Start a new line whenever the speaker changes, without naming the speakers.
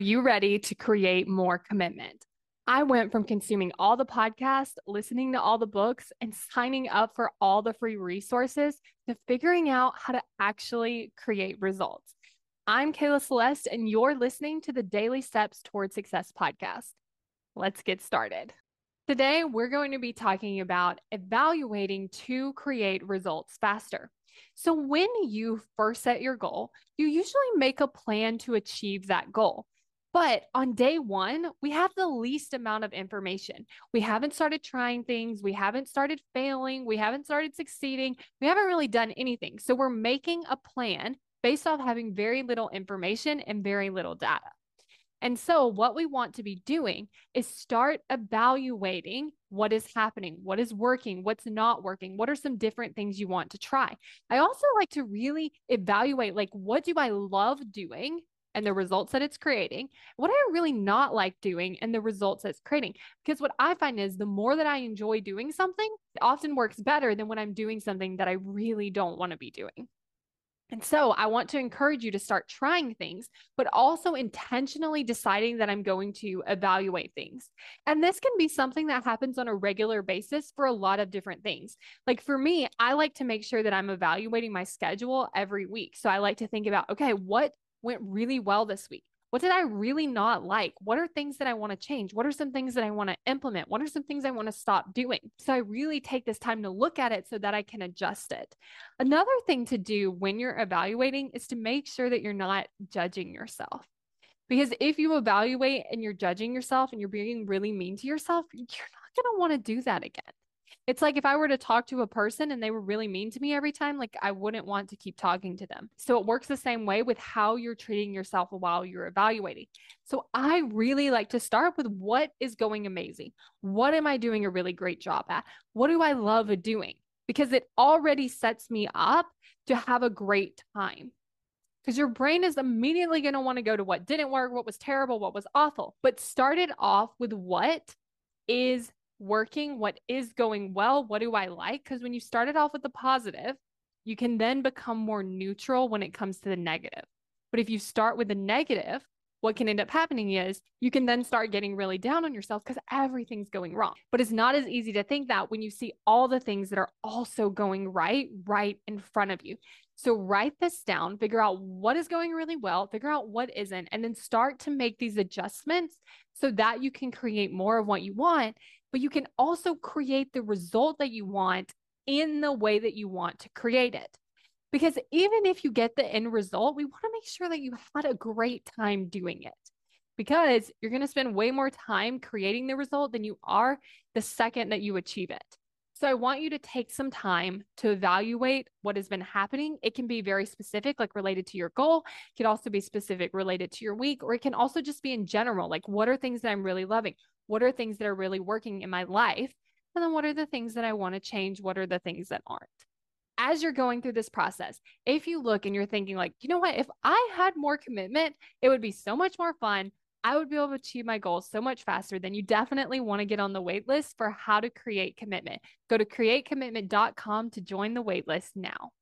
you ready to create more commitment? I went from consuming all the podcasts, listening to all the books, and signing up for all the free resources to figuring out how to actually create results. I'm Kayla Celeste, and you're listening to the Daily Steps Toward Success podcast. Let's get started. Today, we're going to be talking about evaluating to create results faster. So, when you first set your goal, you usually make a plan to achieve that goal. But on day one, we have the least amount of information. We haven't started trying things. We haven't started failing. We haven't started succeeding. We haven't really done anything. So we're making a plan based off having very little information and very little data. And so, what we want to be doing is start evaluating what is happening, what is working, what's not working, what are some different things you want to try. I also like to really evaluate like, what do I love doing? And the results that it's creating, what I really not like doing and the results it's creating. Because what I find is the more that I enjoy doing something, it often works better than when I'm doing something that I really don't want to be doing. And so I want to encourage you to start trying things, but also intentionally deciding that I'm going to evaluate things. And this can be something that happens on a regular basis for a lot of different things. Like for me, I like to make sure that I'm evaluating my schedule every week. So I like to think about, okay, what went really well this week? What did I really not like? What are things that I want to change? What are some things that I want to implement? What are some things I want to stop doing? So I really take this time to look at it so that I can adjust it. Another thing to do when you're evaluating is to make sure that you're not judging yourself. Because if you evaluate and you're judging yourself and you're being really mean to yourself, you're not going to want to do that again. It's like if I were to talk to a person and they were really mean to me every time, like I wouldn't want to keep talking to them. So it works the same way with how you're treating yourself while you're evaluating. So I really like to start with what is going amazing? What am I doing a really great job at? What do I love doing? Because it already sets me up to have a great time because your brain is immediately going to want to go to what didn't work, what was terrible, what was awful. But start it off with what is working, what is going well, what do I like? Because when you start it off with the positive, you can then become more neutral when it comes to the negative. But if you start with the negative, what can end up happening is you can then start getting really down on yourself because everything's going wrong. But it's not as easy to think that when you see all the things that are also going right, right in front of you. So write this down, figure out what is going really well, figure out what isn't, and then start to make these adjustments so that you can create more of what you want but you can also create the result that you want in the way that you want to create it. Because even if you get the end result, we want to make sure that you had a great time doing it because you're going to spend way more time creating the result than you are the second that you achieve it. So I want you to take some time to evaluate what has been happening. It can be very specific, like related to your goal. It could also be specific related to your week, or it can also just be in general, like what are things that I'm really loving? What are things that are really working in my life? And then what are the things that I want to change? What are the things that aren't? As you're going through this process, if you look and you're thinking, like, you know what, if I had more commitment, it would be so much more fun. I would be able to achieve my goals so much faster, then you definitely want to get on the wait list for how to create commitment. Go to createcommitment.com to join the wait list now.